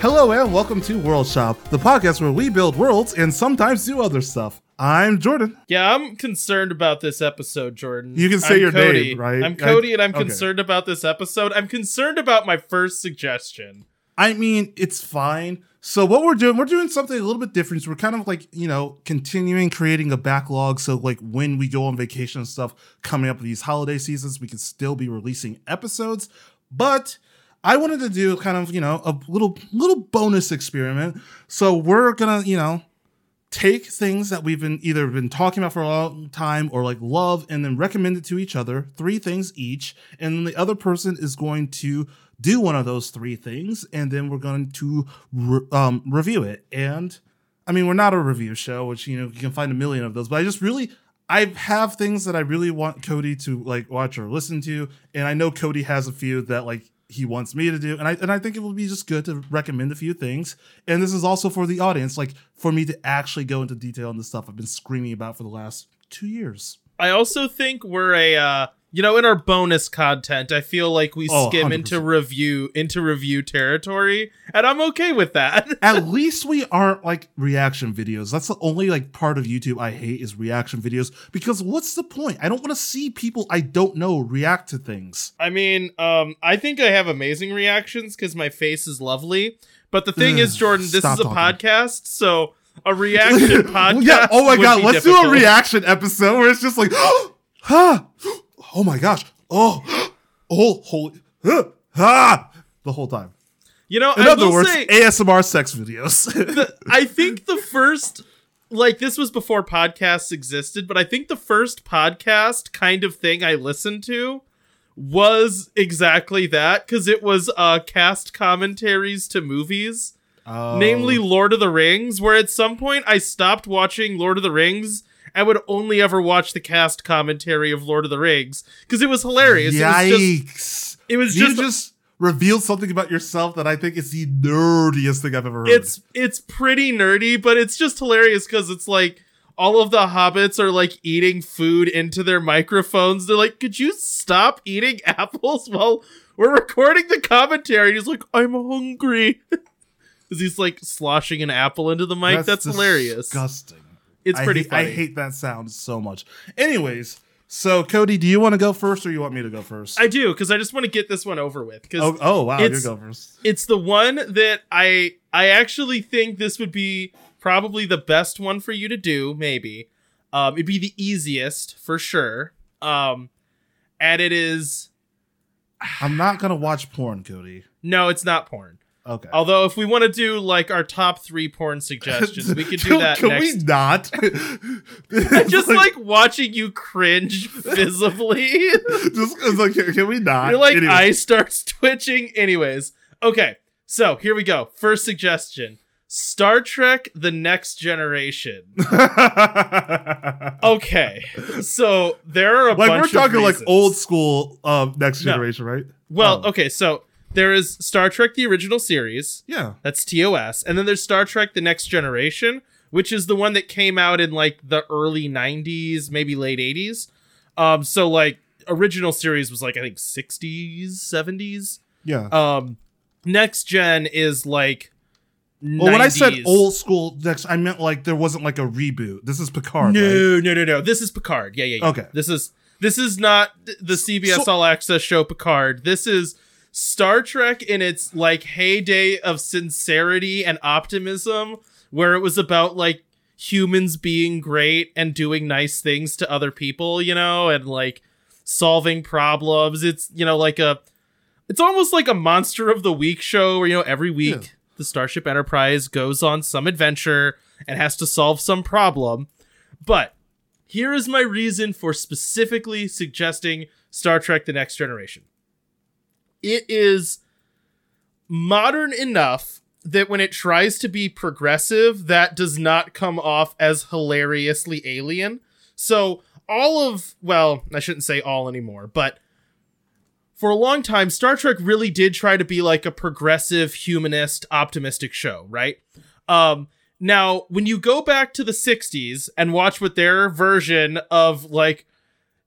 Hello and welcome to World Shop, the podcast where we build worlds and sometimes do other stuff. I'm Jordan. Yeah, I'm concerned about this episode, Jordan. You can say I'm your Cody. name, right? I'm Cody, I- and I'm okay. concerned about this episode. I'm concerned about my first suggestion. I mean, it's fine. So what we're doing, we're doing something a little bit different. So we're kind of like, you know, continuing creating a backlog. So like when we go on vacation and stuff coming up with these holiday seasons, we can still be releasing episodes. But I wanted to do kind of, you know, a little little bonus experiment. So we're gonna, you know, take things that we've been either been talking about for a long time or like love and then recommend it to each other three things each and then the other person is going to do one of those three things and then we're going to re- um, review it and i mean we're not a review show which you know you can find a million of those but i just really i have things that i really want cody to like watch or listen to and i know cody has a few that like he wants me to do. And i and i think it would be just good to recommend a few things. And this is also for the audience like for me to actually go into detail on the stuff i've been screaming about for the last two years. I also think we're a uh you know, in our bonus content, I feel like we Oh, skim 100%. into review into review territory, and I'm okay with that. at least we aren't like reaction videos that's the only like part of youtube i hate is reaction videos because what's the point i don't want to see people i don't know react to things I mean, um, I think I have amazing reactions because my face is lovely. But the thing is, Jordan, this is a talking. podcast, so a reaction podcast. yeah oh my god let's do a reaction episode where it's just like huh oh my gosh oh oh holy huh, ah the whole time You know, in I other words say, asmr sex videos the, I think the first, like, this was before podcasts existed, but I think the first podcast kind of thing I listened to was exactly that because it was uh cast commentaries to movies, Oh. namely Lord of the Rings. Where at some point I stopped watching Lord of the Rings. I would only ever watch the cast commentary of Lord of the Rings because it was hilarious. Yikes! It was just, it was you just just revealed something about yourself that I think is the nerdiest thing I've ever heard. it's it's pretty nerdy, but it's just hilarious because it's like all of the hobbits are like eating food into their microphones. They're like, "Could you stop eating apples while we're recording the commentary?" He's like, "I'm hungry." Because he's like sloshing an apple into the mic. That's, hilarious. Disgusting. It's I pretty hate, funny. I hate that sound so much. Anyways, so Cody, do you want to go first or you want me to go first? I do because I just want to get this one over with. Because oh, oh wow, you go first. it's the one that I I actually think this would be probably the best one for you to do. Maybe um, it'd be the easiest for sure. Um, and it is I'm not gonna watch porn, Cody. no, it's not porn. Okay. Although if we want to do like our top three porn suggestions, we could do Can- that Can next. we not? I just like watching you cringe visibly. just it's like can, we not? Your like Anyway. eye starts twitching. Anyways, okay. So here we go. First suggestion: Star Trek: The Next Generation. Okay, so there are a like bunch we're talking like old school um next No. generation, right? Well, Oh. okay, so there is Star Trek: The Original Series. Yeah. That's TOS, and then there's Star Trek: The Next Generation, which is the one that came out in like the early '90s, maybe late '80s. Um, so like original series was like I think '60s, '70s. Yeah. Um, next gen is like. well, when I said old school next, I meant like there wasn't like a reboot. This is Picard, right? No, no, no, no. This is Picard. Yeah, yeah, yeah. Okay. This is this is not the CBS so- All Access show Picard. This is Star Trek in its like heyday of sincerity and optimism, where it was about like humans being great and doing nice things to other people, you know, and like solving problems. It's you know like a it's almost like a monster of the week show where you know every week Yeah. the Starship Enterprise goes on some adventure and has to solve some problem. But here is my reason for specifically suggesting Star Trek The Next Generation. It is modern enough that when it tries to be progressive, that does not come off as hilariously alien. So, all of, well, I shouldn't say all anymore, but for a long time, Star Trek really did try to be like a progressive, humanist, optimistic show, right? Um, now, when you go back to the 60s and watch what their version of like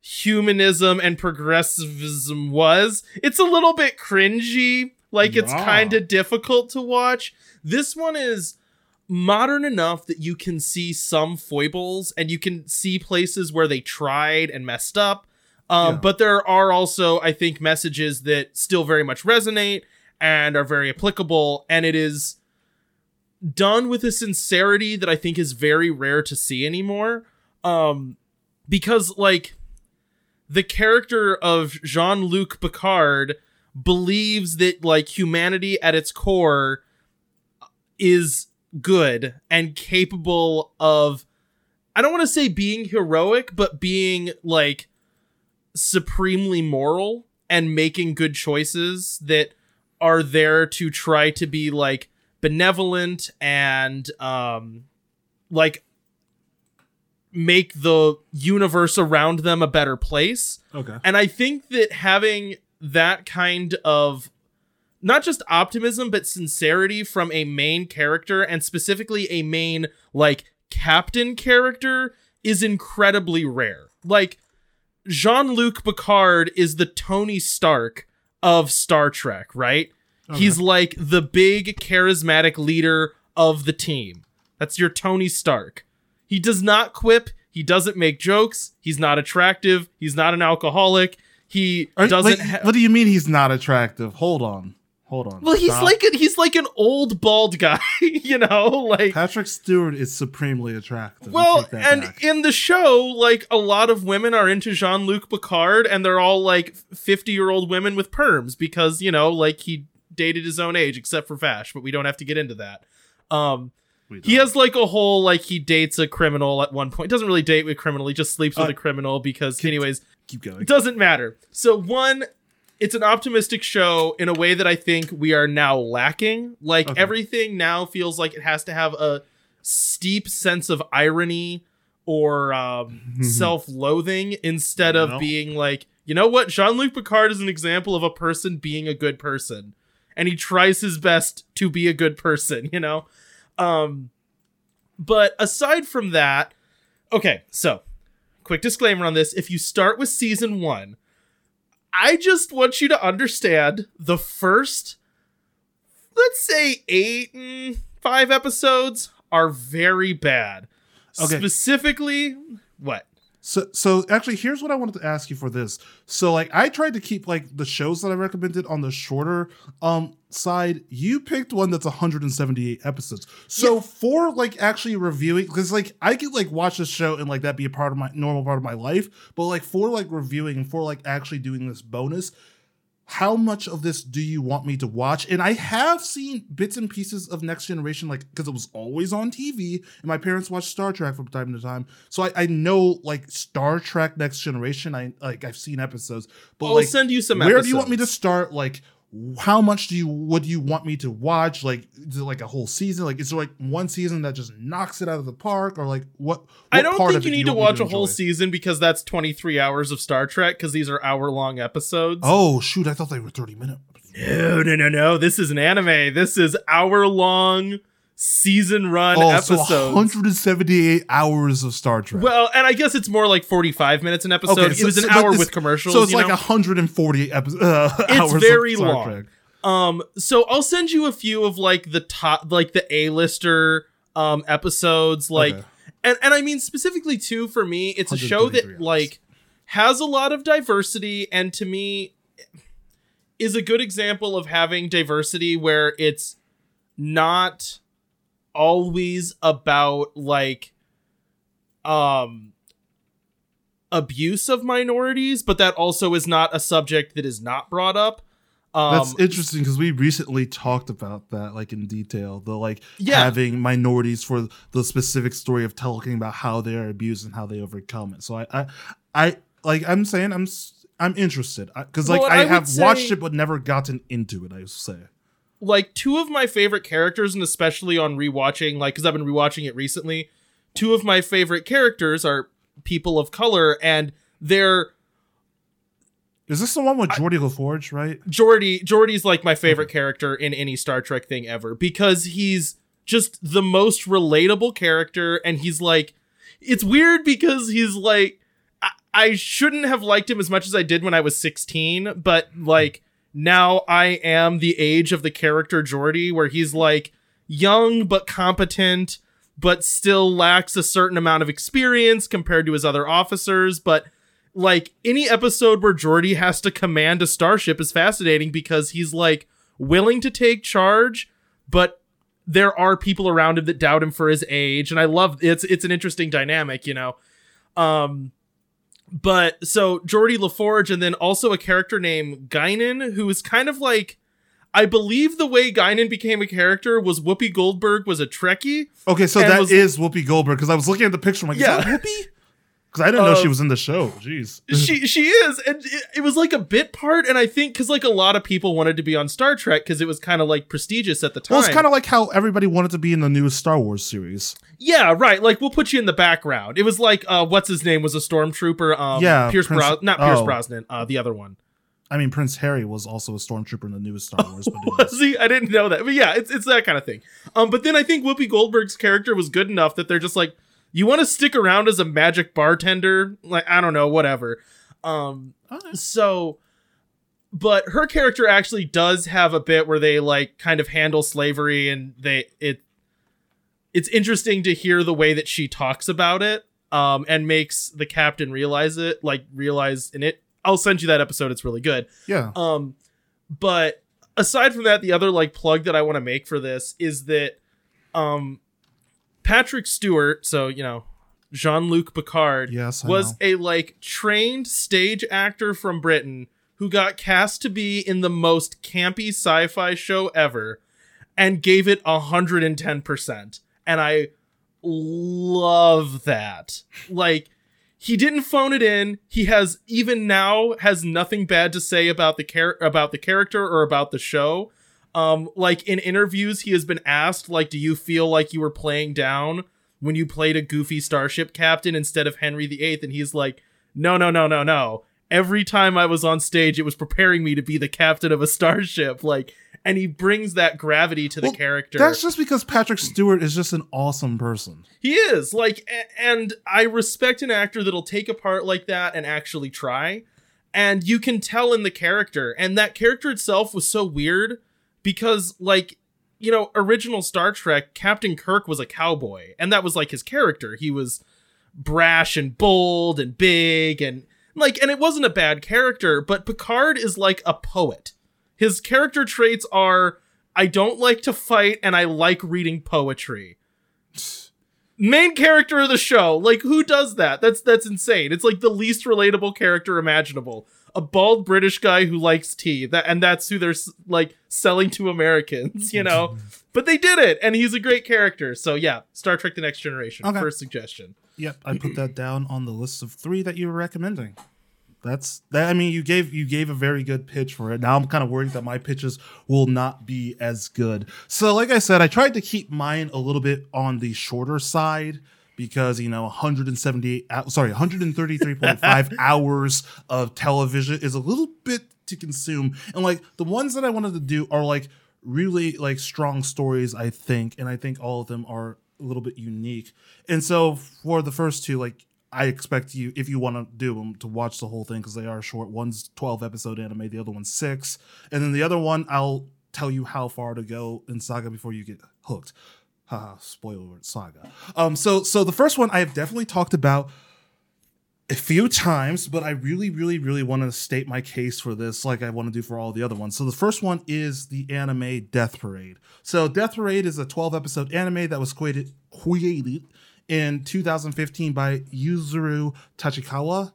humanism and progressivism was, it's a little bit cringy, Like it's Yeah. kind of difficult to watch. This one is modern enough that you can see some foibles and you can see places where they tried and messed up. Um, Yeah. But there are also, I think, messages that still very much resonate and are very applicable. And it is done with a sincerity that I think is very rare to see anymore. Um, because, like, the character of Jean Luc Picard believes that, like, humanity at its core is good and capable of I don't want to say being heroic, but being like supremely moral and making good choices that are there to try to be like benevolent and um like make the universe around them a better place. Okay. And I think that having that kind of not just optimism but sincerity from a main character and specifically a main like captain character is incredibly rare. Like Jean-Luc Picard is the Tony Stark of Star Trek, right? He's like the big charismatic leader of the team. That's your Tony Stark. He does not quip, he doesn't make jokes, he's not attractive, he's not an alcoholic. He Are- doesn't like, ha- what do you mean he's not attractive? Hold on. Hold on. Well, he's Stop. like a, he's like an old bald guy, you know, like Patrick Stewart is supremely attractive. Well, and back. in the show, like a lot of women are into Jean-Luc Picard and they're all like 50-year-old women with perms because, you know, like he dated his own age except for Vash, but we don't have to get into that. Um he has like a whole like he dates a criminal at one point. Doesn't really date with a criminal, he just sleeps with Uh, a criminal because can- anyways, keep going. it doesn't matter. So one, it's an optimistic show in a way that I think we are now lacking. Like Okay. everything now feels like it has to have a steep sense of irony or um, self-loathing instead of being like, you know what, Jean-Luc Picard is an example of a person being a good person, and he tries his best to be a good person. You know, um, but aside from that, okay, so quick disclaimer on this. If you start with season one i just want you to understand the first let's say eight and five episodes are very bad. Okay. specifically what So, so actually, here's what I wanted to ask you for this. So, like, I tried to keep like the shows that I recommended on the shorter um side. You picked one that's 178 episodes. So, for like actually reviewing, because like I could like watch this show and like that be a part of my normal part of my life, but like for like reviewing and for like actually doing this bonus. How much of this do you want me to watch? And I have seen bits and pieces of Next Generation, like because it was always on TV, and my parents watched Star Trek from time to time. So I, I know like Star Trek Next Generation. I like I've seen episodes, but i'll like send you some where do you want me to start? Like how much do you would you want me to watch? Like is it like a whole season? Like is there like one season that just knocks it out of the park, or like what? i don't think you do need to want me watch a whole season because that's 23 hours of star trek because these are hour long episodes Oh shoot! I thought they were thirty minutes. no no no no this is an anime this is hour long season run Oh, episodes so 178 hours of Star Trek. Well, and I guess it's more like 45 minutes an episode. Okay, it so- was an so- hour with commercials. so it's like know? 148 episodes. Uh, It's hours of very Star long. Trek. um so I'll send you a few of like the top like the A-lister um episodes like Okay. and and I mean specifically too for me it's a show that hours. like has a lot of diversity and to me is a good example of having diversity where it's not always about like um abuse of minorities but that also is not a subject that is not brought up um That's interesting because we recently talked about that, like in detail. The like Yeah. having minorities for the specific story of talking about how they are abused and how they overcome it. So I, I, I like I'm saying I'm I'm interested because like Well, I, I have watched it but never gotten into it. I would say. Like two of my favorite characters, and especially on rewatching, like because I've been rewatching it recently, two of my favorite characters are people of color, and they're Is this the one with Geordi LaForge? Right. Geordi. Geordi's like my favorite character in any Star Trek thing ever because he's just the most relatable character, and he's like, it's weird because he's like, I, I shouldn't have liked him as much as I did when I was sixteen, but like now I am the age of the character Geordi, where he's like young but competent, but still lacks a certain amount of experience compared to his other officers. But like any episode where Geordi has to command a starship is fascinating because he's like willing to take charge, but there are people around him that doubt him for his age. And I love it's it's an interesting dynamic, you know. Um but so Geordi LaForge and then also a character named Guinan, who is kind of like I believe the way Guinan became a character was Whoopi Goldberg was a Trekkie. Okay, so that is was- Whoopi Goldberg because I was looking at the picture. I'm like, Yeah. is that Whoopi? Because I didn't know Uh, she was in the show. Jeez. she she is and it, it was like a bit part and i think because like a lot of people wanted to be on star trek because it was kind of like prestigious at the time Well, it's kind of like how everybody wanted to be in the new Star Wars series. yeah right like we'll put you in the background it was like uh what's his name was a stormtrooper um Yeah, pierce Prince- Bros- not pierce oh. brosnan uh the other one I mean, Prince Harry was also a stormtrooper in the newest Star Wars. But was- he i didn't know that but yeah it's, it's that kind of thing um but then i think whoopi goldberg's character was good enough that they're just like you want to stick around as a magic bartender? Like i don't know whatever. Um so but her character actually does have a bit where they like kind of handle slavery and they it it's interesting to hear the way that she talks about it um and makes the captain realize it like realize in it. I'll send you that episode it's really good. Yeah. um but aside from that the other like plug that i want to make for this is that um patrick stewart so you know jean-luc picard Yes, I was know. a like trained stage actor from britain who got cast to be in the most campy sci-fi show ever and gave it 110% and i love that. Like he didn't phone it in. He has even now has nothing bad to say about the char- about the character or about the show um like in interviews he has been asked like do you feel like you were playing down when you played a goofy starship captain instead of henry viii and he's like no no no no no every time i was on stage it was preparing me to be the captain of a starship like and he brings that gravity to the Well, character That's just because Patrick Stewart is just an awesome person. he is like, and I respect an actor that'll take a part like that and actually try. And you can tell in the character, and that character itself was so weird because, like, you know, original Star Trek, Captain Kirk was a cowboy, and that was like his character. He was brash and bold and big, and like, and it wasn't a bad character, but Picard is like a poet. His character traits are I don't like to fight and I like reading poetry main character of the show. Like who does that? That's that's insane. It's like the least relatable character imaginable. A bald British guy who likes tea. That and that's who they're like selling to Americans, you know. but they did it and he's a great character. So yeah, Star Trek the Next Generation. Okay. First suggestion. Yep, I put that down on the list of three that you were recommending. That's that. I mean, you gave you gave a very good pitch for it. Now I'm kind of worried that my pitches will not be as good. So, like I said, I tried to keep mine a little bit on the shorter side because you know 178 uh, sorry 133.5 hours of television is a little bit to consume. And like the ones that i wanted to do are like really like strong stories i think. And i think all of them are a little bit unique. And so for the first two like i expect you if you want to do them to watch the whole thing because they are short. One's 12 episode anime the other one's six. And then the other one i'll tell you how far to go in saga before you get hooked haha spoiler saga um so so the first one i have definitely talked about a few times, but I really, really, really want to state my case for this, like I want to do for all the other ones. So the first one is the anime Death Parade. So Death Parade is a 12 episode anime that was created created in 2015 by Yuzuru Tachikawa.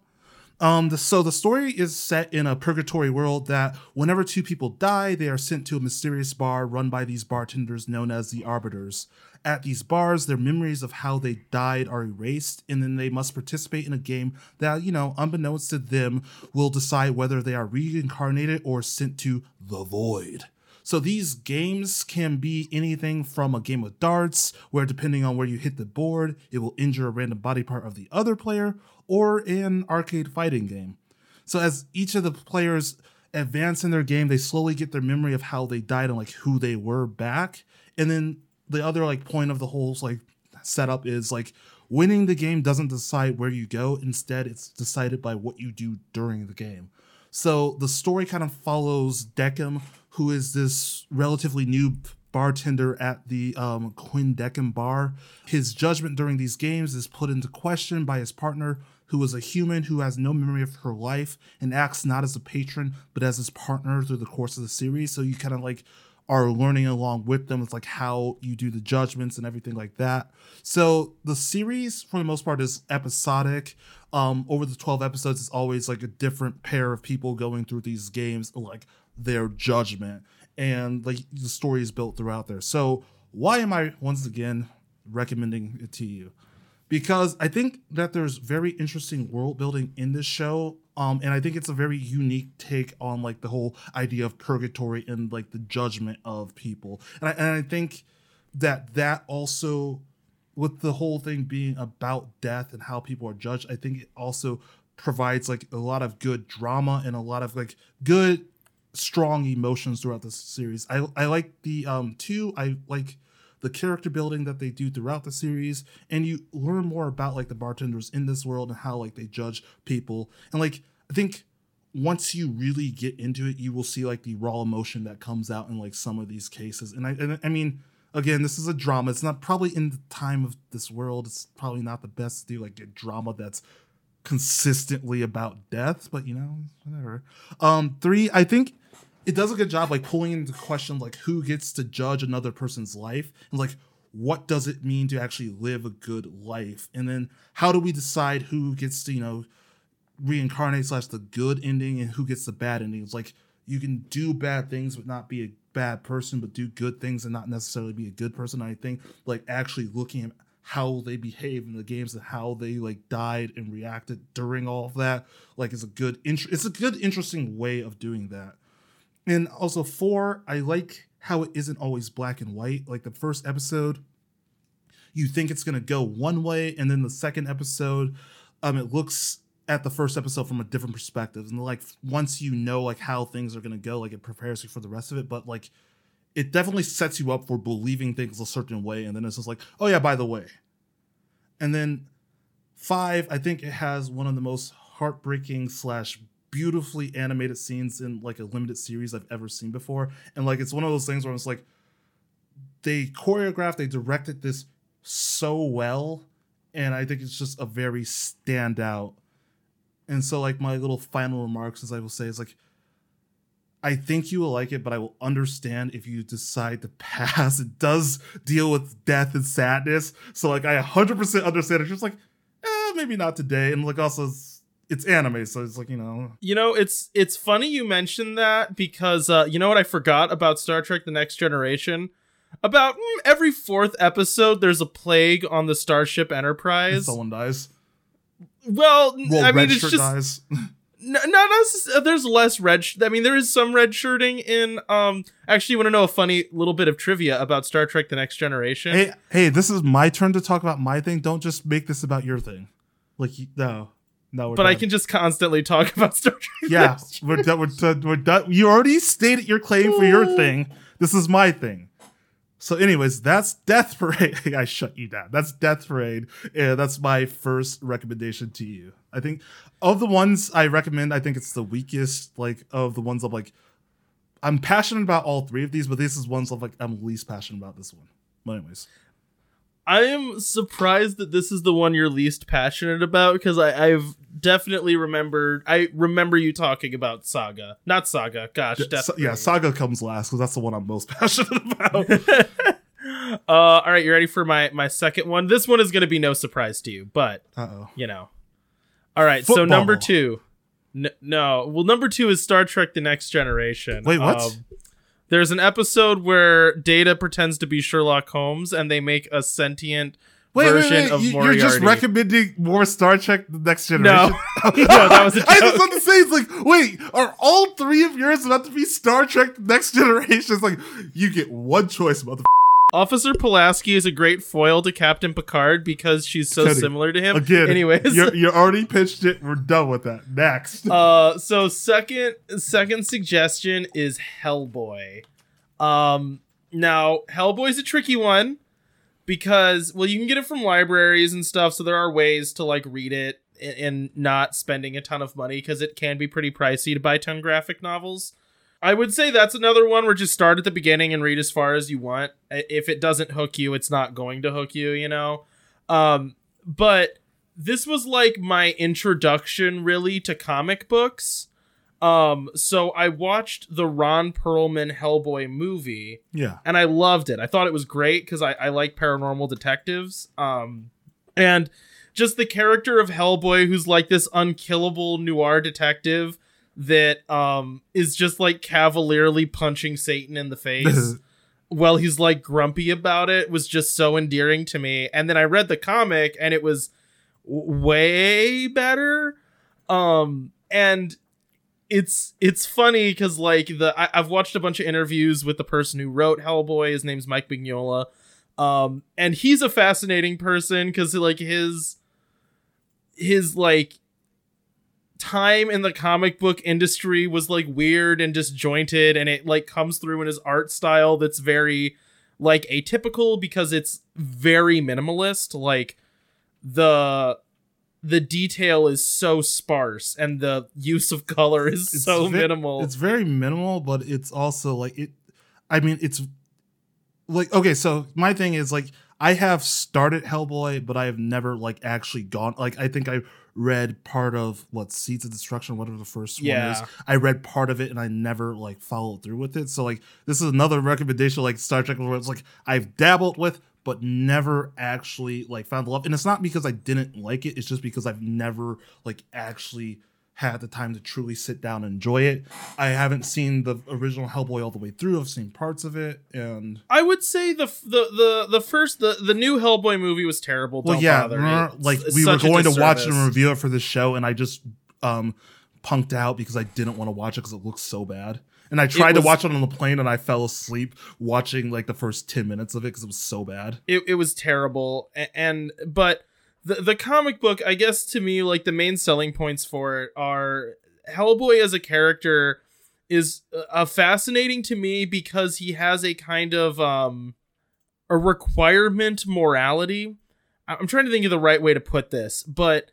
Um, the, so the story is set in a purgatory world that whenever two people die, they are sent to a mysterious bar run by these bartenders known as the Arbiters. At these bars, their memories of how they died are erased, and then they must participate in a game that, you know, unbeknownst to them, will decide whether they are reincarnated or sent to the void. So these games can be anything from a game of darts, where depending on where you hit the board, it will injure a random body part of the other player, or an arcade fighting game. So as each of the players advance in their game, they slowly get their memory of how they died and like who they were back. And then the other like point of the whole like setup is like winning the game doesn't decide where you go. Instead, it's decided by what you do during the game. So the story kind of follows Decim, who is this relatively new bartender at the um, Quindecim bar. His judgment during these games is put into question by his partner, who is a human who has no memory of her life and acts not as a patron but as his partner through the course of the series. So you kind of like are learning along with them. It's like how you do the judgments and everything like that. So the series, for the most part, is episodic. Um, over the 12 episodes, it's always like a different pair of people going through these games, like their judgment. And like the story is built throughout there. So why am I once again recommending it to you? Because I think that there's very interesting world building in this show um, and I think it's a very unique take on like the whole idea of purgatory and like the judgment of people. And I, and I think that that also, with the whole thing being about death and how people are judged, I think it also provides like a lot of good drama and a lot of like good, strong emotions throughout this series. I I like the um two. I like the character building that they do throughout the series and you learn more about like the bartenders in this world and how like they judge people. And like i think once you really get into it you will see like the raw emotion that comes out in like some of these cases. And i and i mean again this is a drama. It's not probably in the time of this world it's probably not the best to do like a drama that's consistently about death but you know whatever. Um three i think it does a good job like pulling into question like who gets to judge another person's life and like what does it mean to actually live a good life? And then how do we decide who gets to you know reincarnate slash the good ending and who gets the bad ending? It's like you can do bad things but not be a bad person but do good things and not necessarily be a good person i think like actually looking at how they behave in the games and how they like died and reacted during all of that like is a good int- it's a good interesting way of doing that and also four, I like how it isn't always black and white. Like the first episode, you think it's gonna go one way, and then the second episode, um, it looks at the first episode from a different perspective. And like once you know like how things are gonna go, like it prepares you for the rest of it. But like it definitely sets you up for believing things a certain way, and then it's just like, oh yeah, by the way. And then five, I think it has one of the most heartbreaking slash beautifully animated scenes in like a limited series I've ever seen before. And like it's one of those things where it's like they choreographed, they directed this so well, and I think it's just a very standout. And so like my little final remarks, as I will say, is like I think you will like it, but I will understand if you decide to pass. It does deal with death and sadness. So like I 100% understand It's Just like, eh, maybe not today. And like also it's anime, so it's like you know. You know, it's it's funny you mentioned that because uh, you know what I forgot about Star Trek: The Next Generation. About mm, every fourth episode, there's a plague on the Starship Enterprise. Someone dies. Well, Well, I mean, it's just dies. no, not necess- There's less red. Sh- I mean, there is some red shirting in. Um, actually, you want to know a funny little bit of trivia about Star Trek: The Next Generation? hey, hey, this is my turn to talk about my thing. Don't just make this about your thing. Like no, no. We're but I can just constantly talk about Star Trek. Yeah, we're done. We're done. We're done. You already stated your claim for your thing. This is my thing. So, anyways, that's Death Parade. I shut you down. That's Death Parade. And that's my first recommendation to you. I think of the ones I recommend, I think it's the weakest, like, of the ones of like, I'm passionate about all three of these, but this is ones of like, I'm least passionate about this one. But, anyways, I am surprised that this is the one you're least passionate about because I've definitely remembered. I remember you talking about Saga, not Saga. Gosh, Death Sa- yeah, Saga comes last because that's the one I'm most passionate about. uh, all right, you ready for my my second one? This one is going to be no surprise to you, but Uh oh. you know. All right, so number two. N- no, well, number two is Star Trek: The Next Generation. Wait, what? Um, there's an episode where Data pretends to be Sherlock Holmes, and they make a sentient Wait, wait, version wait. of You- Moriarty. You're just recommending more Star Trek: The Next Generation. No, that was a I was joke. about to say, it's like, wait, are all three of yours about to be Star Trek: The Next Generation? It's like you get one choice, mother. Officer Pulaski is a great foil to Captain Picard because she's so Kidding. similar to him. Again, anyways, you you already pitched it. We're done with that. Next, uh, so second second suggestion is Hellboy. Um, now Hellboy's a tricky one because well, you can get it from libraries and stuff, so there are ways to like read it and not spending a ton of money because it can be pretty pricey to buy 10 graphic novels. I would say that's another one where just start at the beginning and read as far as you want. If it doesn't hook you, it's not going to hook you, you know? Um, but this was like my introduction really to comic books. Um, so I watched the Ron Perlman Hellboy movie. Yeah. And I loved it. I thought it was great because I, I like paranormal detectives. Um, and just the character of Hellboy, who's like this unkillable noir detective that um is just like cavalierly punching Satan in the face while he's like grumpy about it was just so endearing to me. And then I read the comic and it was w- way better. Um and it's it's funny because like the I, have watched a bunch of interviews with the person who wrote Hellboy. His name's Mike Mignola, um, and he's a fascinating person because like his his like time in the comic book industry was like weird and disjointed and it like comes through in his art style that's very like atypical because it's very minimalist like the the detail is so sparse and the use of color is It's so ve- minimal It's very minimal, but it's also like it. I mean, it's like okay. So my thing is like I have started Hellboy, but I have never like actually gone. Like I think I read part of what Seeds of Destruction, whatever the first one is. I read part of it and I never like followed through with it. So like this is another recommendation like Star Trek where it's like I've dabbled with but never actually like found the love. And it's not because I didn't like it, it's just because I've never like actually had the time to truly sit down and enjoy it. I haven't seen the original Hellboy all the way through. I've seen parts of it and I would say the the the the first the the new Hellboy movie was terrible. well Don't yeah, bother. It's- like it's we were going to watch and review it for the show and I just um punked out because I didn't want to watch it because it looked so bad. And I tried was- to watch it on the plane and I fell asleep watching like the first 10 minutes of it because it was so bad. it, it was terrible A- and but the the comic book i guess to me like the main selling points for it are hellboy as a character is uh, fascinating to me because he has a kind of um a requirement morality i'm trying to think of the right way to put this but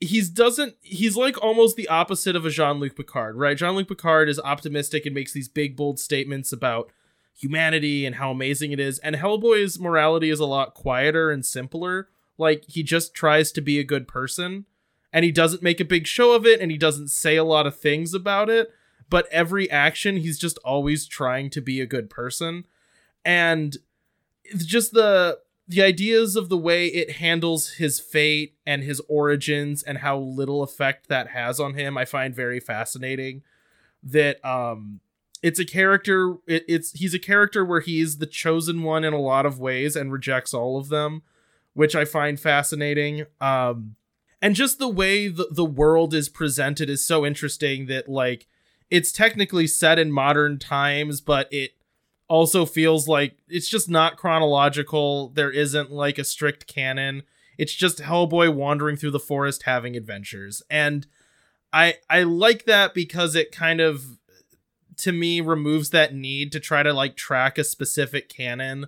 he's doesn't he's like almost the opposite of a jean-luc picard right jean-luc picard is optimistic and makes these big bold statements about humanity and how amazing it is. And Hellboy's morality is a lot quieter and simpler. Like he just tries to be a good person and he doesn't make a big show of it and he doesn't say a lot of things about it, but every action he's just always trying to be a good person. And just the the ideas of the way it handles his fate and his origins and how little effect that has on him I find very fascinating that um it's a character it, it's he's a character where he's the chosen one in a lot of ways and rejects all of them which i find fascinating. Um and just the way the, the world is presented is so interesting that like it's technically set in modern times but it also feels like it's just not chronological. There isn't like a strict canon. It's just hellboy wandering through the forest having adventures. And i i like that because it kind of to me removes that need to try to like track a specific canon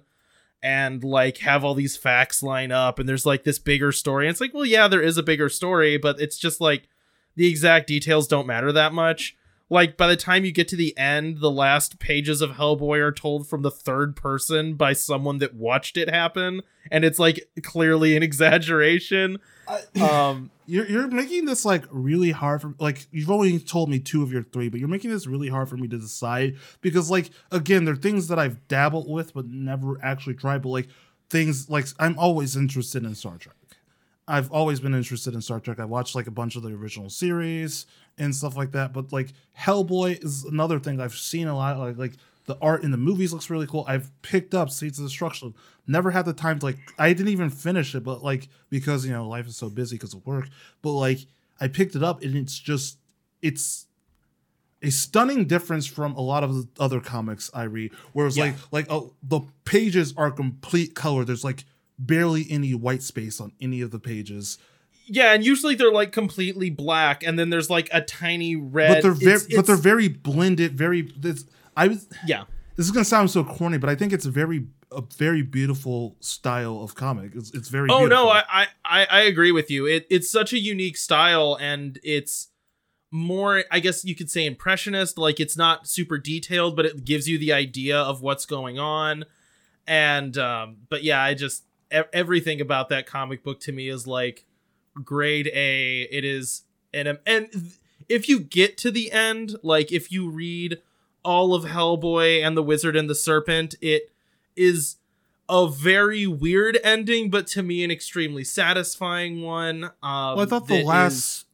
and like have all these facts line up and there's like this bigger story. And it's like, well, yeah, there is a bigger story, but it's just like the exact details don't matter that much. Like by the time you get to the end, the last pages of Hellboy are told from the third person by someone that watched it happen, and it's like clearly an exaggeration. Um, You're you're making this like really hard for like you've only told me two of your three, but you're making this really hard for me to decide because like again, there are things that I've dabbled with but never actually tried. But like things like I'm always interested in Star Trek. I've always been interested in Star Trek. I watched like a bunch of the original series and stuff like that. But like Hellboy is another thing I've seen a lot. Like like the art in the movies looks really cool. I've picked up Seeds of Destruction. Never had the time to like. I didn't even finish it, but like because you know life is so busy because of work. But like I picked it up and it's just it's a stunning difference from a lot of the other comics I read, where it's Yeah. like like oh the pages are complete color. There's like barely any white space on any of the pages. Yeah, and usually they're like completely black, and then there's like a tiny red. but they're very It's- but they're very blended very this i was yeah. this is gonna sound so corny but i think it's a very a very beautiful style of comic. It's, it's very. Oh beautiful. no, I, I I I agree with you. It it's such a unique style, and it's more, I guess you could say, impressionist. Like it's not super detailed, but it gives you the idea of what's going on. And um, but yeah, I just e- everything about that comic book to me is like grade A. It is and and if you get to the end, like if you read all of Hellboy and the Wizard and the Serpent, it is a very weird ending, but to me an extremely satisfying one. Um, Well, I thought the last is-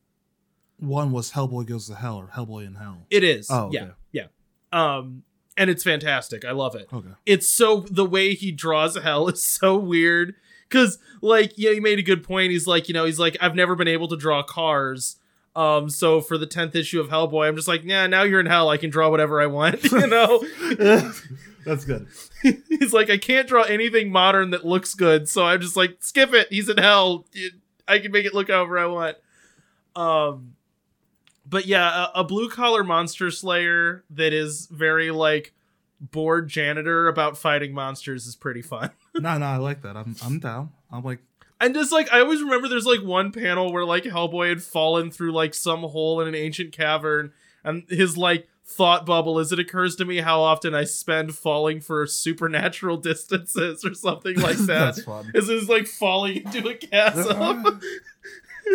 one was Hellboy Goes to Hell or Hellboy in Hell. it is. Oh, yeah, okay. yeah. Um, and it's fantastic. I love it. Okay. It's so the way he draws hell is so weird. Cause like, yeah, he made a good point. He's like, you know, he's like, I've never been able to draw cars. Um, so for the tenth issue of Hellboy, I'm just like, yeah, now you're in hell. I can draw whatever I want. You know. That's good. he's like, I can't draw anything modern that looks good, so I'm just like, skip it. He's in hell. I can make it look however I want. Um, but yeah, a, a blue collar monster slayer that is very like bored janitor about fighting monsters is pretty fun. No, no, I like that. I'm I'm down. I'm like, And just like I always remember there's like one panel where like Hellboy had fallen through like some hole in an ancient cavern and his like thought bubble is it occurs to me how often I spend falling for supernatural distances or something like that. that's fun. Is is like falling into a chasm.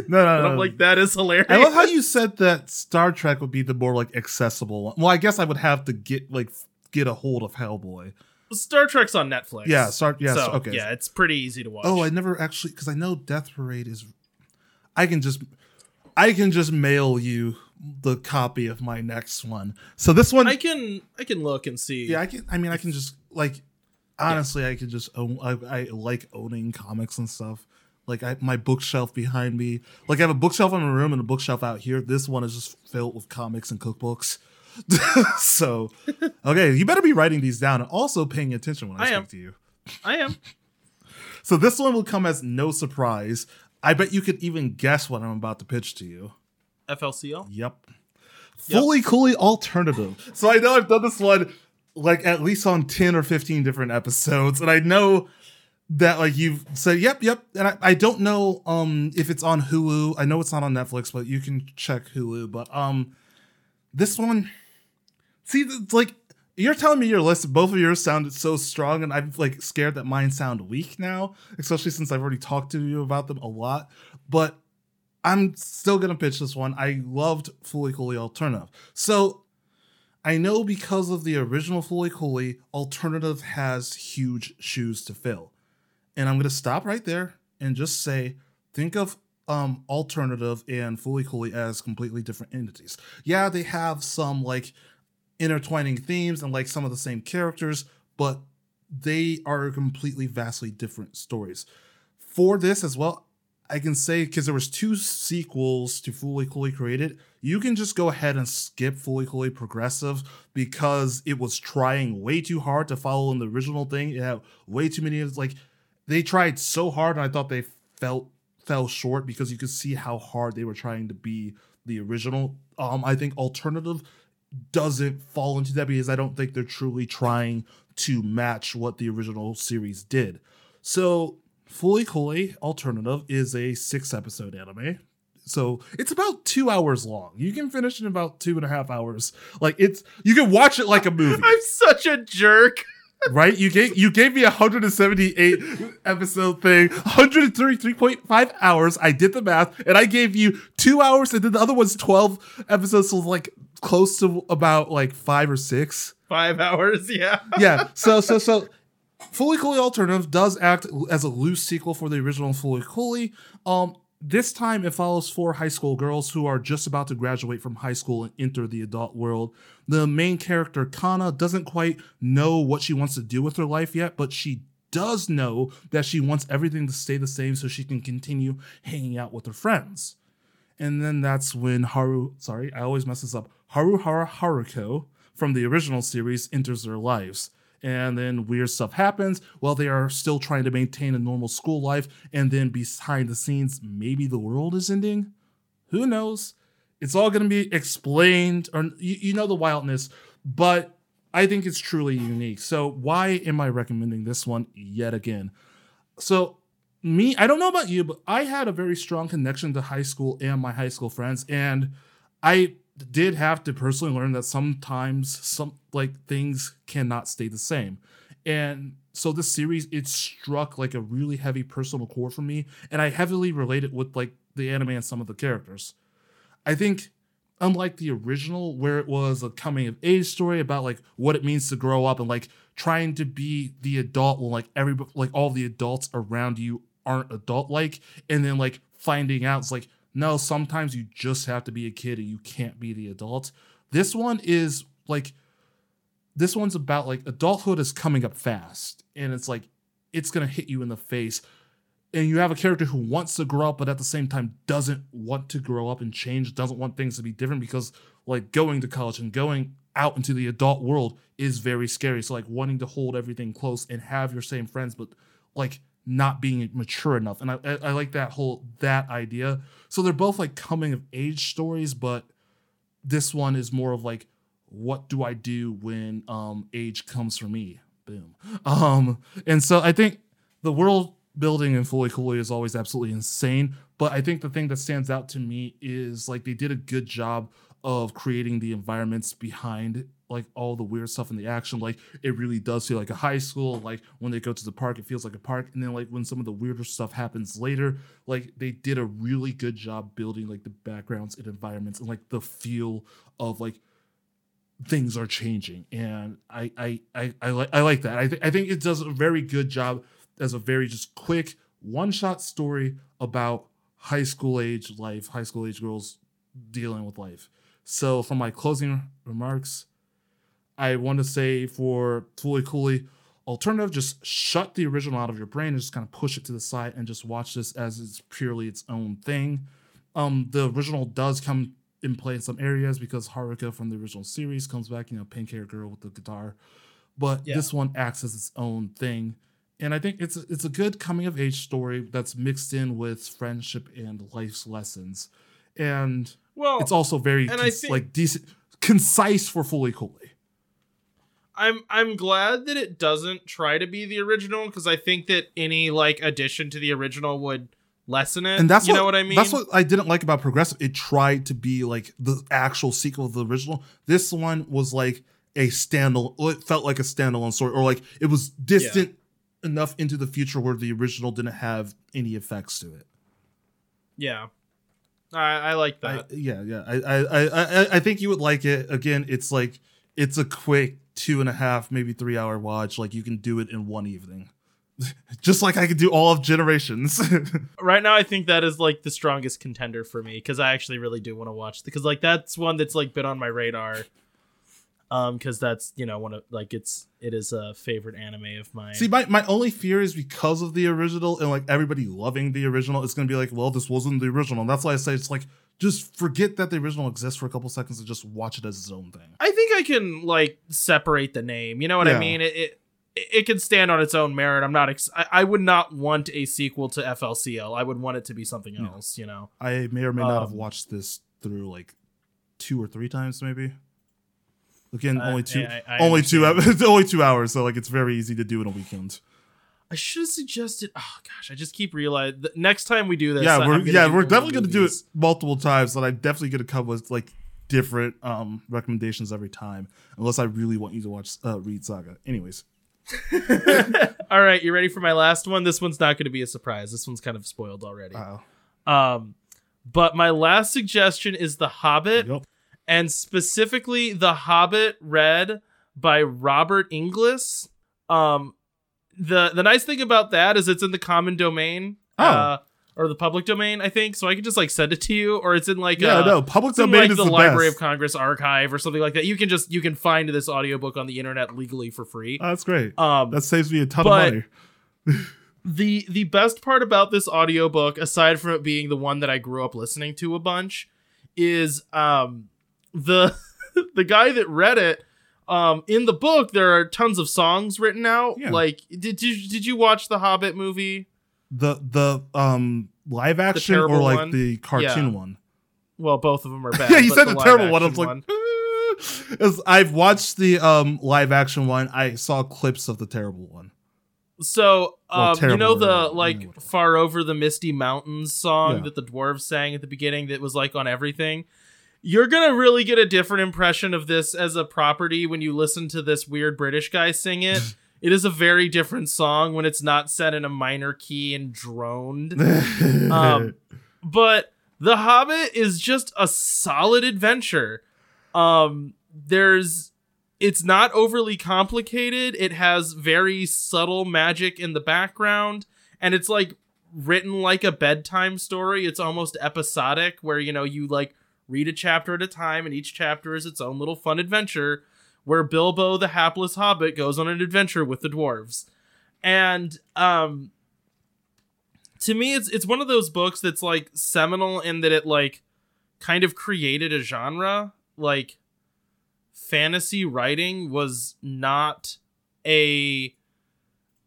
No, no, no. I'm like, that is hilarious. I love how you said that Star Trek would be the more like accessible one. Well, I guess I would have to get like get a hold of Hellboy. Star Trek's on Netflix. Yeah, Star. Yeah, so, okay. Yeah, it's pretty easy to watch. Oh, I never actually because I know Death Parade is. I can just, I can just mail you the copy of my next one. So this one, I can I can look and see. yeah, I can. I mean, I can just like, honestly, I can just own. I, I like owning comics and stuff. Like I, my bookshelf behind me, like I have a bookshelf in my room and a bookshelf out here. This one is just filled with comics and cookbooks. so, okay, you better be writing these down and also paying attention when I, I speak am. to you. I am. So this one will come as no surprise. I bet you could even guess what I'm about to pitch to you. FLCL. Yep. Fully coolly alternative. So I know I've done this one like at least on 10 or 15 different episodes. And I know that like you've said, yep, yep. And I, I don't know um if it's on Hulu. I know it's not on Netflix, but you can check Hulu. But um this one see it's like you're telling me your list, both of yours sounded so strong, and I'm like scared that mine sound weak now, especially since I've already talked to you about them a lot. But I'm still gonna pitch this one. I loved Fully Cooley Alternative. So I know because of the original Fully Cooley, Alternative has huge shoes to fill. And I'm gonna stop right there and just say, think of um Alternative and Fully Cooley as completely different entities. Yeah, they have some like intertwining themes and like some of the same characters, but they are completely vastly different stories. For this as well, I can say because there was two sequels to Fully Cooley Created, you can just go ahead and skip Fully Cooley Progressive because it was trying way too hard to follow in the original thing. It had way too many of like they tried so hard and I thought they felt fell short because you could see how hard they were trying to be the original. Um I think alternative doesn't fall into that because I don't think they're truly trying to match what the original series did. So, Fully Cooley Alternative is a six episode anime. So it's about two hours long. You can finish in about two and a half hours. Like it's you can watch it like a movie, I'm such a jerk. Right? You gave you gave me a 178 episode thing, 133.5 hours. I did the math, and I gave you two hours, and then the other one's 12 episodes, so like close to about like five or six Five hours. Yeah. yeah. So so so Fully Cooley Alternative does act as a loose sequel for the original Fully Cooley. Um this time it follows four high school girls who are just about to graduate from high school and enter the adult world. The main character Kana doesn't quite know what she wants to do with her life yet, but she does know that she wants everything to stay the same so she can continue hanging out with her friends. And then that's when Haru, sorry, I always mess this up. Haruhara Haruko from the original series enters their lives. And then weird stuff happens while they are still trying to maintain a normal school life. And then behind the scenes, maybe the world is ending. Who knows? It's all going to be explained, or you, you know the wildness. But I think it's truly unique. So why am I recommending this one yet again? So me, I don't know about you, but I had a very strong connection to high school and my high school friends, and I did have to personally learn that sometimes some like things cannot stay the same. And so this series it struck like a really heavy personal chord for me, and I heavily related with like the anime and some of the characters. I think unlike the original where it was a coming of age story about like what it means to grow up and like trying to be the adult when like every like all the adults around you aren't adult like and then like finding out it's like no sometimes you just have to be a kid and you can't be the adult this one is like this one's about like adulthood is coming up fast and it's like it's gonna hit you in the face. And you have a character who wants to grow up but at the same time doesn't want to grow up and change doesn't want things to be different because like going to college and going out into the adult world is very scary. So like wanting to hold everything close and have your same friends but like not being mature enough. And I, I, I like that whole that idea. So they're both like coming of age stories but this one is more of like what do i do when um age comes for me boom um and so i think the world building in FLCL is always absolutely insane. But I think the thing that stands out to me is like they did a good job of creating the environments behind like all the weird stuff in the action. Like it really does feel like a high school. Like when they go to the park, it feels like a park. And then like when some of the weirder stuff happens later, like they did a really good job building like the backgrounds and environments and like the feel of like things are changing and i i i, I like i like that I, th- I think it does a very good job as a very just quick one shot story about high school age life, high school age girls dealing with life. So, for my closing remarks, I want to say for FLCL alternative, just shut the original out of your brain and just kind of push it to the side and just watch this as it's purely its own thing. Um, the original does come in play in some areas because Haruka from the original series comes back, you know, pink hair girl with the guitar. But Yeah. this one acts as its own thing and I think it's a, it's a good coming of age story that's mixed in with friendship and life's lessons, and Well, it's also very and I cons- think- like decent, concise for FLCL. I'm I'm glad that it doesn't try to be the original because I think that any like addition to the original would lessen it. And that's you what, know what I mean. That's what I didn't like about Progressive. It tried to be like the actual sequel of the original. This one was like a standalone. It felt like a standalone story, or like it was distant enough into the future where the original didn't have any effects to it. yeah, I, I like I, that. yeah, yeah. I, I, I, I- I think you would like it. Again, it's like it's a quick two and a half, maybe three hour watch. Like you can do it in one evening, just like I could do all of Generations. right now, I think that is like the strongest contender for me because I actually really do want to watch because like that's one that's like been on my radar. Um, because that's you know one of like it's it is a favorite anime of mine. See, my, my only fear is because of the original and like everybody loving the original, it's gonna be like, well, this wasn't the original. And that's why I say it's like just forget that the original exists for a couple seconds and just watch it as its own thing. I think I can like separate the name. You know what Yeah. I mean? It, it it can stand on its own merit. I'm not. Ex- I, I would not want a sequel to FLCL. I would want it to be something else. You know. I may or may not have Um, watched this through like two or three times, maybe. Again, Uh, only two, I- I only two, understand. it's only two hours, so like it's very easy to do in a weekend. I should have suggested. Oh gosh, I just keep realizing. The next time we do this, yeah, we're yeah we're definitely gonna do it multiple times, and I'm definitely gonna come with like different um recommendations every time, unless I really want you to watch uh, Read Saga. Anyways, All right, you ready for my last one? This one's not going to be a surprise. This one's kind of spoiled already. wow, Um, but my last suggestion is The Hobbit. Yup. and specifically The Hobbit read by Robert Inglis. Um the the nice thing about that is it's in the common domain. Oh. Uh, or the public domain, I think. So I can just like send it to you, or it's in like yeah, uh, no, public domain like is the, the, Library best. of Congress archive or something like that. You can just you can find this audiobook on the internet legally for free. Oh, that's great. Um, that saves me a ton of money. the the best part about this audiobook aside from it being the one that I grew up listening to a bunch is um the the guy that read it um in the book there are tons of songs written out Yeah. like did you did you watch the hobbit movie The the um live action or like one? the cartoon Yeah. one. well both of them are bad yeah, you said the, live terrible one. I was like. As I've watched the um live action one. I saw clips of the terrible one. So, Well, um, you know the you know, like. "Far Over the Misty Mountains" song Yeah. that the dwarves sang at the beginning that was like on everything. You're gonna really get a different impression of this as a property when you listen to this weird British guy sing it. it is a very different song when it's not set in a minor key and droned. Um, but The Hobbit is just a solid adventure. Um, there's it's not overly complicated. It has very subtle magic in the background, and it's like written like a bedtime story. It's almost episodic, where you know you like read a chapter at a time, and each chapter is its own little fun adventure. Where Bilbo, the hapless hobbit, goes on an adventure with the dwarves, and um, to me, it's it's one of those books that's like seminal in that it like kind of created a genre. Like fantasy writing was not a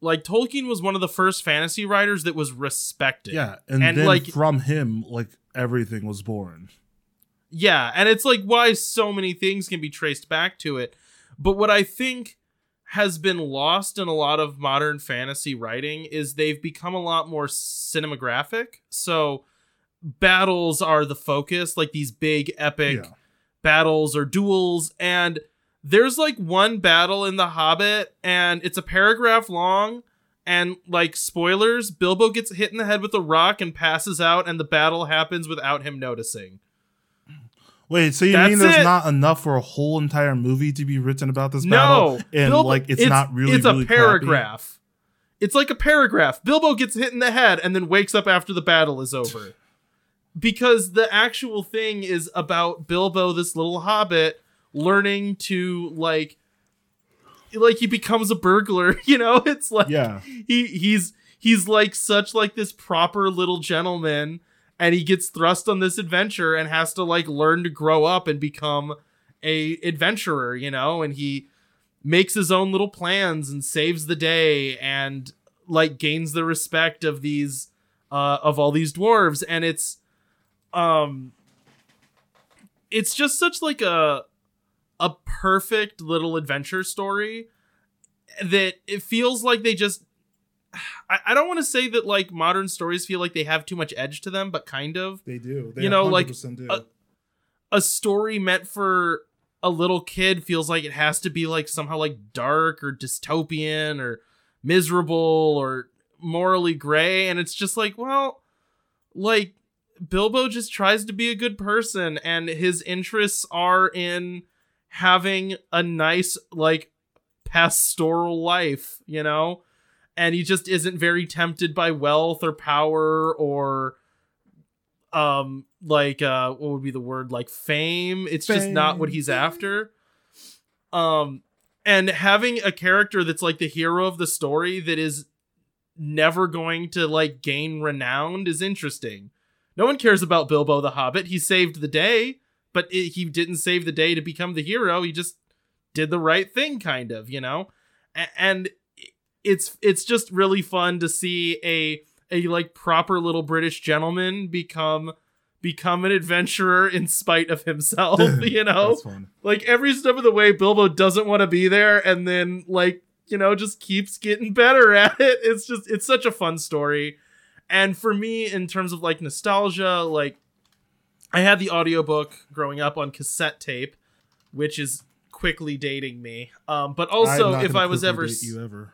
like Tolkien was one of the first fantasy writers that was respected. yeah, and, and, like- from him, like everything was born. Yeah, and it's like why so many things can be traced back to it. But what I think has been lost in a lot of modern fantasy writing is they've become a lot more cinematographic. So battles are the focus, like these big epic Yeah. battles or duels and there's like one battle in the hobbit and it's a paragraph long and like spoilers bilbo gets hit in the head with a rock and passes out and the battle happens without him noticing Wait, so you That's mean there's it. not enough for a whole entire movie to be written about this no battle? And Bilbo- like it's, not really it's really a crappy? paragraph it's like a paragraph bilbo gets hit in the head and then wakes up after the battle is over because the actual thing is about bilbo this little hobbit learning to like like he becomes a burglar you know it's like Yeah. he he's he's like such like this proper little gentleman and he gets thrust on this adventure and has to like learn to grow up and become a adventurer you know? And he makes his own little plans and saves the day and like gains the respect of these uh of all these dwarves. And it's um it's just such like a a perfect little adventure story that it feels like they just I, I don't want to say that like modern stories feel like they have too much edge to them, but kind of. They do. They You know, like, 100% do. uh, A story meant for a little kid feels like it has to be like somehow like dark or dystopian or miserable or morally gray. And it's just like, well, like Bilbo just tries to be a good person and his interests are in having a nice, like, pastoral life, you know? And he just isn't very tempted by wealth or power or um like uh what would be the word? Like fame? It's just not what he's after. Um and having a character that's like the hero of the story that is never going to like gain renown is interesting. No one cares about bilbo the hobbit. He saved the day but it, he didn't save the day to become the hero. He just did the right thing kind of you know? And it's it's just really fun to see a a like proper little british gentleman become become an adventurer in spite of himself you know That's fun. like every step of the way bilbo doesn't want to be there and then like you know just keeps getting better at it it's just it's such a fun story and for me in terms of like nostalgia like i had the audiobook growing up on cassette tape which is quickly dating me um but also if i was ever you ever.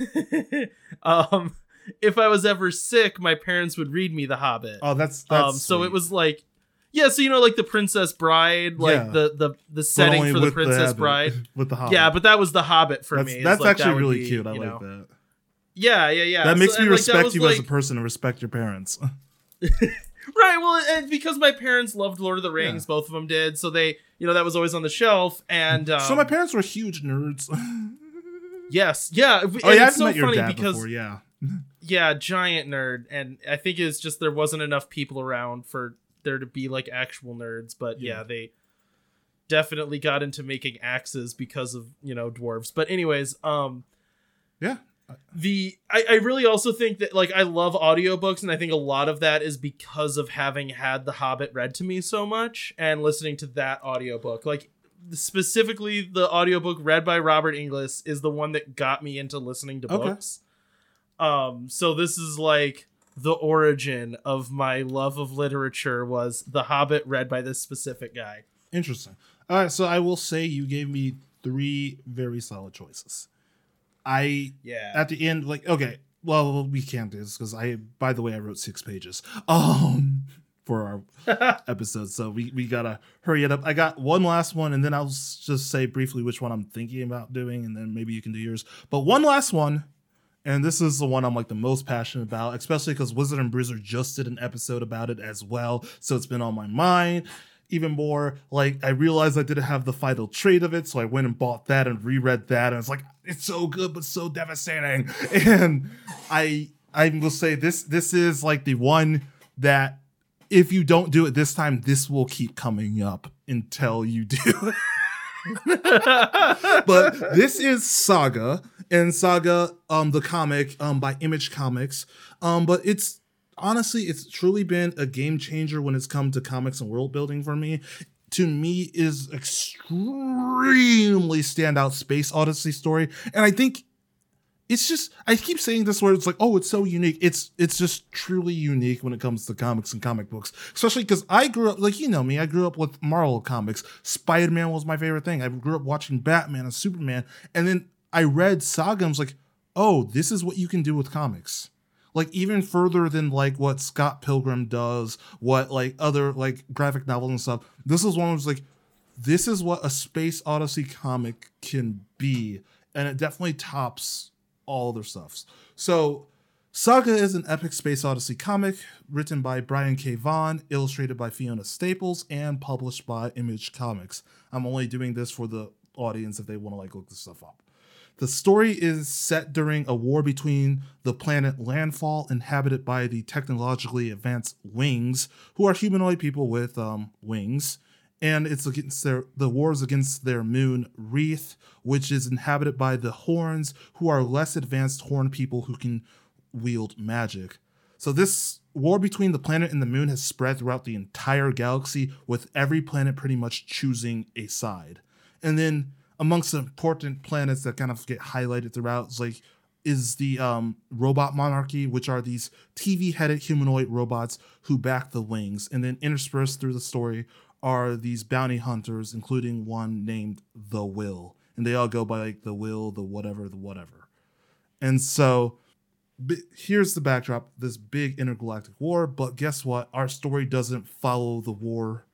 um if i was ever sick my parents would read me the hobbit Oh, that's that's um so it was like yeah so you know like the princess bride like Yeah. the the the setting for the princess Hobbit- bride with the Hobbit. yeah but that was the hobbit for that's, me that's like, actually would really be, cute. I like know- that. yeah yeah yeah that makes So- me and, like, respect you as a person and respect your parents. right well and because my parents loved lord of the rings Yeah. both of them did so they you know that was always on the shelf and um, so my parents were huge nerds. Yes yeah and oh yeah, I've it's so met your funny dad because before. Yeah, yeah giant nerd and i think it's just there wasn't enough people around for there to be like actual nerds but yeah, Yeah. they definitely got into making axes because of you know dwarves but anyways um yeah. the I, I really also think that like i love audiobooks and i think a lot of that is because of having had the hobbit read to me so much and listening to that audiobook like specifically the audiobook read by Robert Inglis is the one that got me into listening to Okay. books. Um so this is like the origin of my love of literature was The Hobbit read by this specific guy. Interesting. All right, so I will say you gave me three very solid choices. I Yeah. at the end like okay, well we can't do this because I by the way I wrote six pages um for our episode, so we we gotta hurry it up. I got one last one, and then I'll just say briefly which one I'm thinking about doing, and then maybe you can do yours. But one last one. And this is the one I'm like the most passionate about, especially because Wizard and Bruiser just did an episode about it as well. So it's been on my mind even more. Like I realized I didn't have the final trade of it, so I went and bought that and reread that, and it's like it's so good but so devastating. And I I will say this this is like the one that if you don't do it this time, this will keep coming up until you do. but this is Saga and Saga, um, the comic, um, by Image Comics. Um, but it's honestly, it's truly been a game changer when it's come to comics and world building for me. To me, is extremely standout space odyssey story, and I think it's just I keep saying this where it's like, oh, it's so unique. It's it's just truly unique when it comes to comics and comic books, especially because I grew up like you know me. I grew up with Marvel comics. Spider Man was my favorite thing. I grew up watching Batman and Superman, and then I read Saga. and was like, oh, this is what you can do with comics. Like even further than like what Scott Pilgrim does, what like other like graphic novels and stuff. This is one was like, this is what a space odyssey comic can be, and it definitely tops all other stuffs. So, Saga is an epic space odyssey comic written by Brian K. Vaughan, illustrated by Fiona Staples, and published by Image Comics. I'm only doing this for the audience if they want to like look this stuff up. The story is set during a war between the planet Landfall, inhabited by the technologically advanced Wings, who are humanoid people with um, wings, and it's against their the wars against their moon Wreath, which is inhabited by the Horns, who are less advanced Horn people who can wield magic. So this war between the planet and the moon has spread throughout the entire galaxy, with every planet pretty much choosing a side. And then amongst the important planets that kind of get highlighted throughout is like is the um, robot monarchy, which are these TV-headed humanoid robots who back the wings, and then interspersed through the story are these bounty hunters, including one named the Will, and they all go by like the Will, the whatever, the whatever. And so here's the backdrop this big intergalactic war but guess what our story doesn't follow the war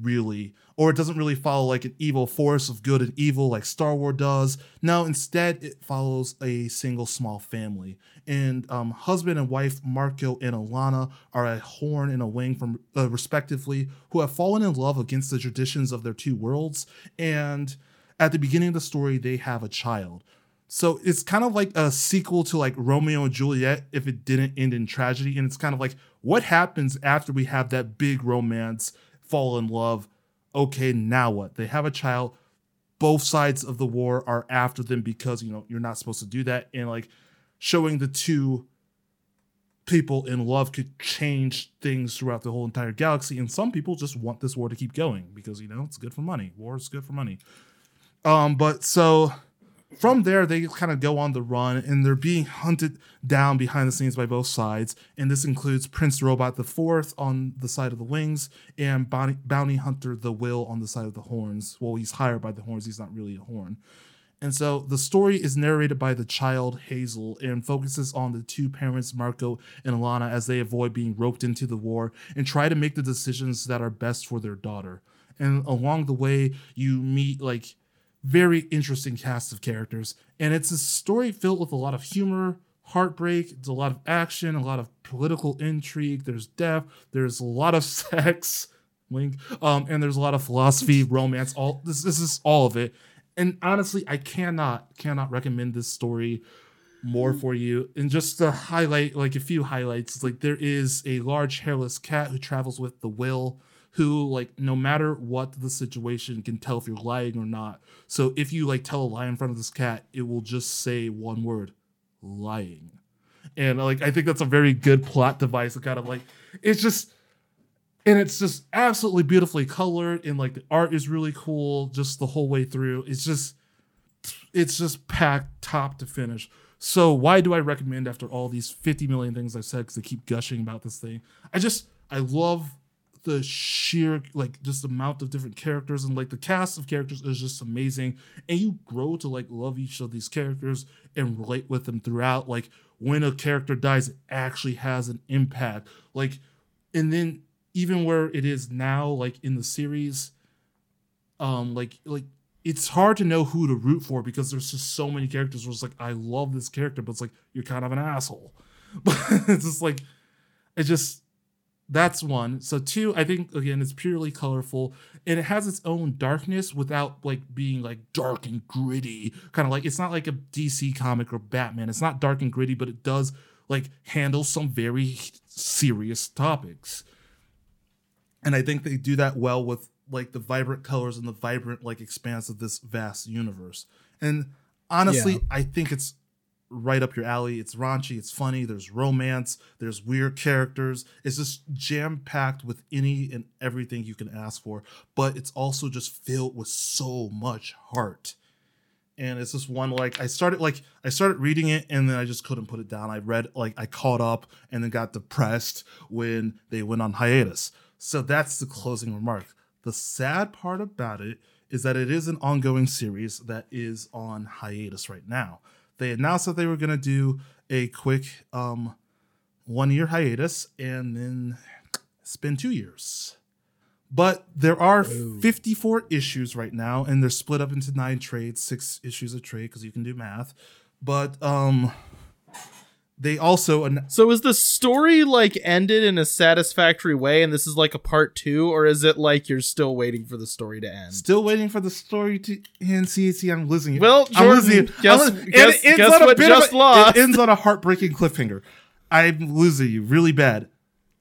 really or it doesn't really follow like an evil force of good and evil like star wars does. No instead it follows a single small family. And um, husband and wife marco and alana are a horn and a wing from uh, respectively who have fallen in love against the traditions of their two worlds. And at the beginning of the story they have a child. So it's kind of like a sequel to like Romeo and Juliet if it didn't end in tragedy. And it's kind of like what happens after we have that big romance, fall in love. Okay, now what? They have a child. Both sides of the war are after them because, you know, you're not supposed to do that. And like showing the two people in love could change things throughout the whole entire galaxy. And some people just want this war to keep going because, you know, it's good for money. War is good for money. Um, but so from there they kind of go on the run and they're being hunted down behind the scenes by both sides and this includes prince robot the fourth on the side of the wings and bounty, hunter the will on the side of the horns well he's hired by the horns he's not really a horn and so the story is narrated by the child Hazel and focuses on the two parents, Marco and Alana, as they avoid being roped into the war and try to make the decisions that are best for their daughter. And along the way, you meet like very interesting cast of characters. And it's a story filled with a lot of humor, heartbreak, it's a lot of action, a lot of political intrigue, there's death, there's a lot of sex, wink, um, and there's a lot of philosophy, romance, all this this is all of it. And honestly, I cannot cannot recommend this story more for you. And just to highlight like a few highlights, like there is a large hairless cat who travels with the will who like no matter what the situation can tell if you're lying or not. So if you like tell a lie in front of this cat, it will just say one word, lying. And like I think that's a very good plot device. It kind of like it's just and it's just absolutely beautifully colored and like the art is really cool just the whole way through it's just it's just packed top to finish so why do i recommend after all these 50 million things i've said because i keep gushing about this thing i just i love the sheer like just amount of different characters and like the cast of characters is just amazing and you grow to like love each of these characters and relate with them throughout like when a character dies it actually has an impact like and then even where it is now like in the series um like like it's hard to know who to root for because there's just so many characters where it's like i love this character but it's like you're kind of an asshole. But it's just like it just that's one so two i think again it's purely colorful and it has its own darkness without like being like dark and gritty kind of like it's not like a dc comic or batman it's not dark and gritty but it does like handle some very serious topics and I think they do that well with like the vibrant colors and the vibrant like expanse of this vast universe. And honestly, Yeah. I think it's right up your alley. It's raunchy, it's funny, there's romance, there's weird characters. It's just jam packed with any and everything you can ask for, but it's also just filled with so much heart. And it's just one like I started like I started reading it and then I just couldn't put it down. I read like I caught up and then got depressed when they went on hiatus. So that's the closing remark. The sad part about it is that it is an ongoing series that is on hiatus right now. They announced that they were going to do a quick um, one year hiatus and then spend two years. But there are 54 issues right now, and they're split up into nine trades, six issues a trade because you can do math. But um, they also an- So is the story like ended in a satisfactory way and this is like a part 2 or is it like you're still waiting for the story to end? Still waiting for the story to end. See, see, I'm losing it. Well, I'm Jordan, losing it. guess- I'm guess- it ends guess on a what just a- lost? It ends on a heartbreaking cliffhanger. I'm losing you really bad.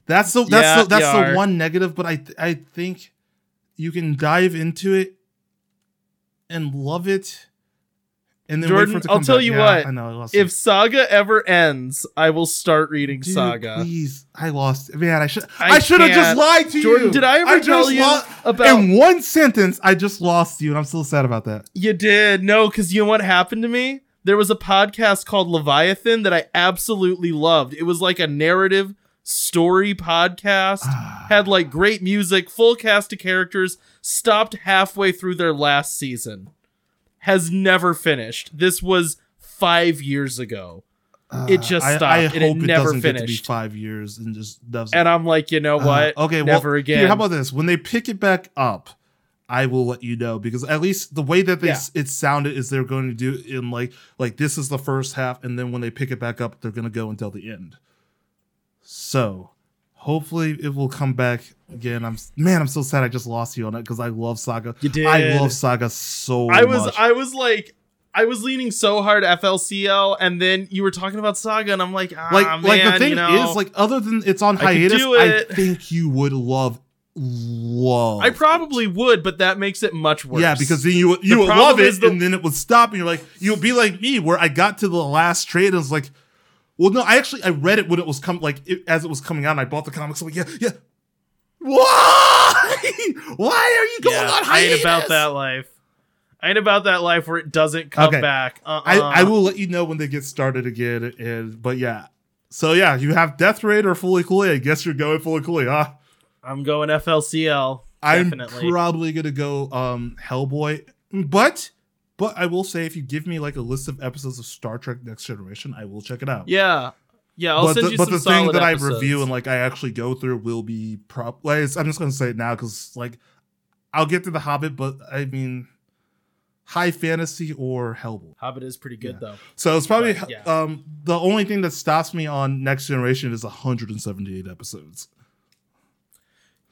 That's the that's Yeah, the, that's the are. one negative, but I I think you can dive into it and love it, and then Jordan, wait for it to I'll tell back. you Yeah, what, I know. I lost If it. Saga ever ends, I will start reading Dude, Saga. Please, I lost. Man, I should. I I, should have just lied to Jordan, you. Jordan, did I ever just tell you lo- about- in one sentence? I just lost you, and I'm still sad about that. You did. No, because you know what happened to me? There was a podcast called Leviathan that I absolutely loved. It was like a narrative story podcast, had like great music, full cast of characters, stopped halfway through their last season. Has never finished. This was five years ago. It just I- stopped, I, and it never doesn't get to be finished. five years and just doesn't. And I'm like, you know Uh, what? okay, never well, again. Here, how about this? When they pick it back up, I will let you know because at least the way that they Yeah. s it sounded is they're going to do it in like like this is the first half, and then when they pick it back up, they're going to go until the end. So hopefully it will come back again. I'm man, I'm so sad I just lost you on it because I love Saga. You did. I love Saga so I was much. I was like I was leaning so hard FLCL and then you were talking about Saga and I'm like ah, like man, like the thing you know, is like other than it's on hiatus, do I think you would love love. I probably would, but that makes it much worse. Yeah, because then you would- you would love it, the- and then it would stop, and you're like, you'll be like me, where I got to the last trade, and I was like, well, no, I actually I read it when it was come like it, as it was coming out, and I bought the comics. I'm like, yeah, yeah. Why? Why are you going yeah, on I hiatus? ain't about that life. I ain't about that life where it doesn't come Okay. back. Uh-uh. I, I will let you know when they get started again. And but yeah, so yeah, you have Death Raid or FLCL. I guess you're going FLCL, huh? I'm going FLCL. I'm probably gonna go um Hellboy, but but I will say if you give me like a list of episodes of Star Trek Next Generation, I will check it out. yeah. Yeah, I'll but send the, you but some the thing that episodes. I review and like I actually go through will be prop. Like, I'm just gonna say it now because like I'll get to the Hobbit, but I mean high fantasy or Hellboy. Hobbit is pretty good though. So it's probably But, yeah. um the only thing that stops me on Next Generation is 178 episodes.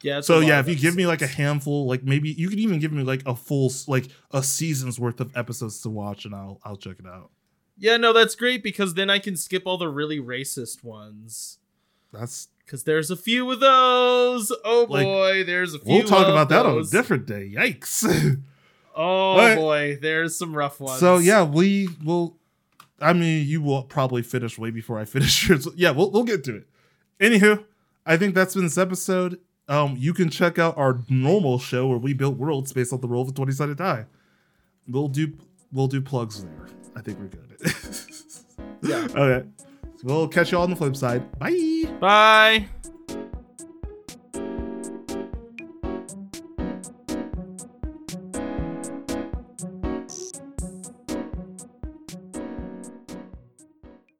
Yeah. So yeah, if you give me like a handful, like maybe you could even give me like a full like a season's worth of episodes to watch, and I'll I'll check it out. Yeah, no, that's great because then I can skip all the really racist ones. That's Cause there's a few of those. Oh Like, boy, there's a few. we'll talk about that on a different day. Yikes! Oh But- boy, there's some rough ones. so yeah, we will. I mean, you will probably finish way before I finish yours. Yeah, we'll we'll get to it. Anywho, I think that's been this episode. Um, you can check out our normal show where we build worlds based on the roll of a 20 sided die. We'll do we'll do plugs there. I think we're good. Yeah. Okay. We'll catch you all on the flip side. Bye. Bye.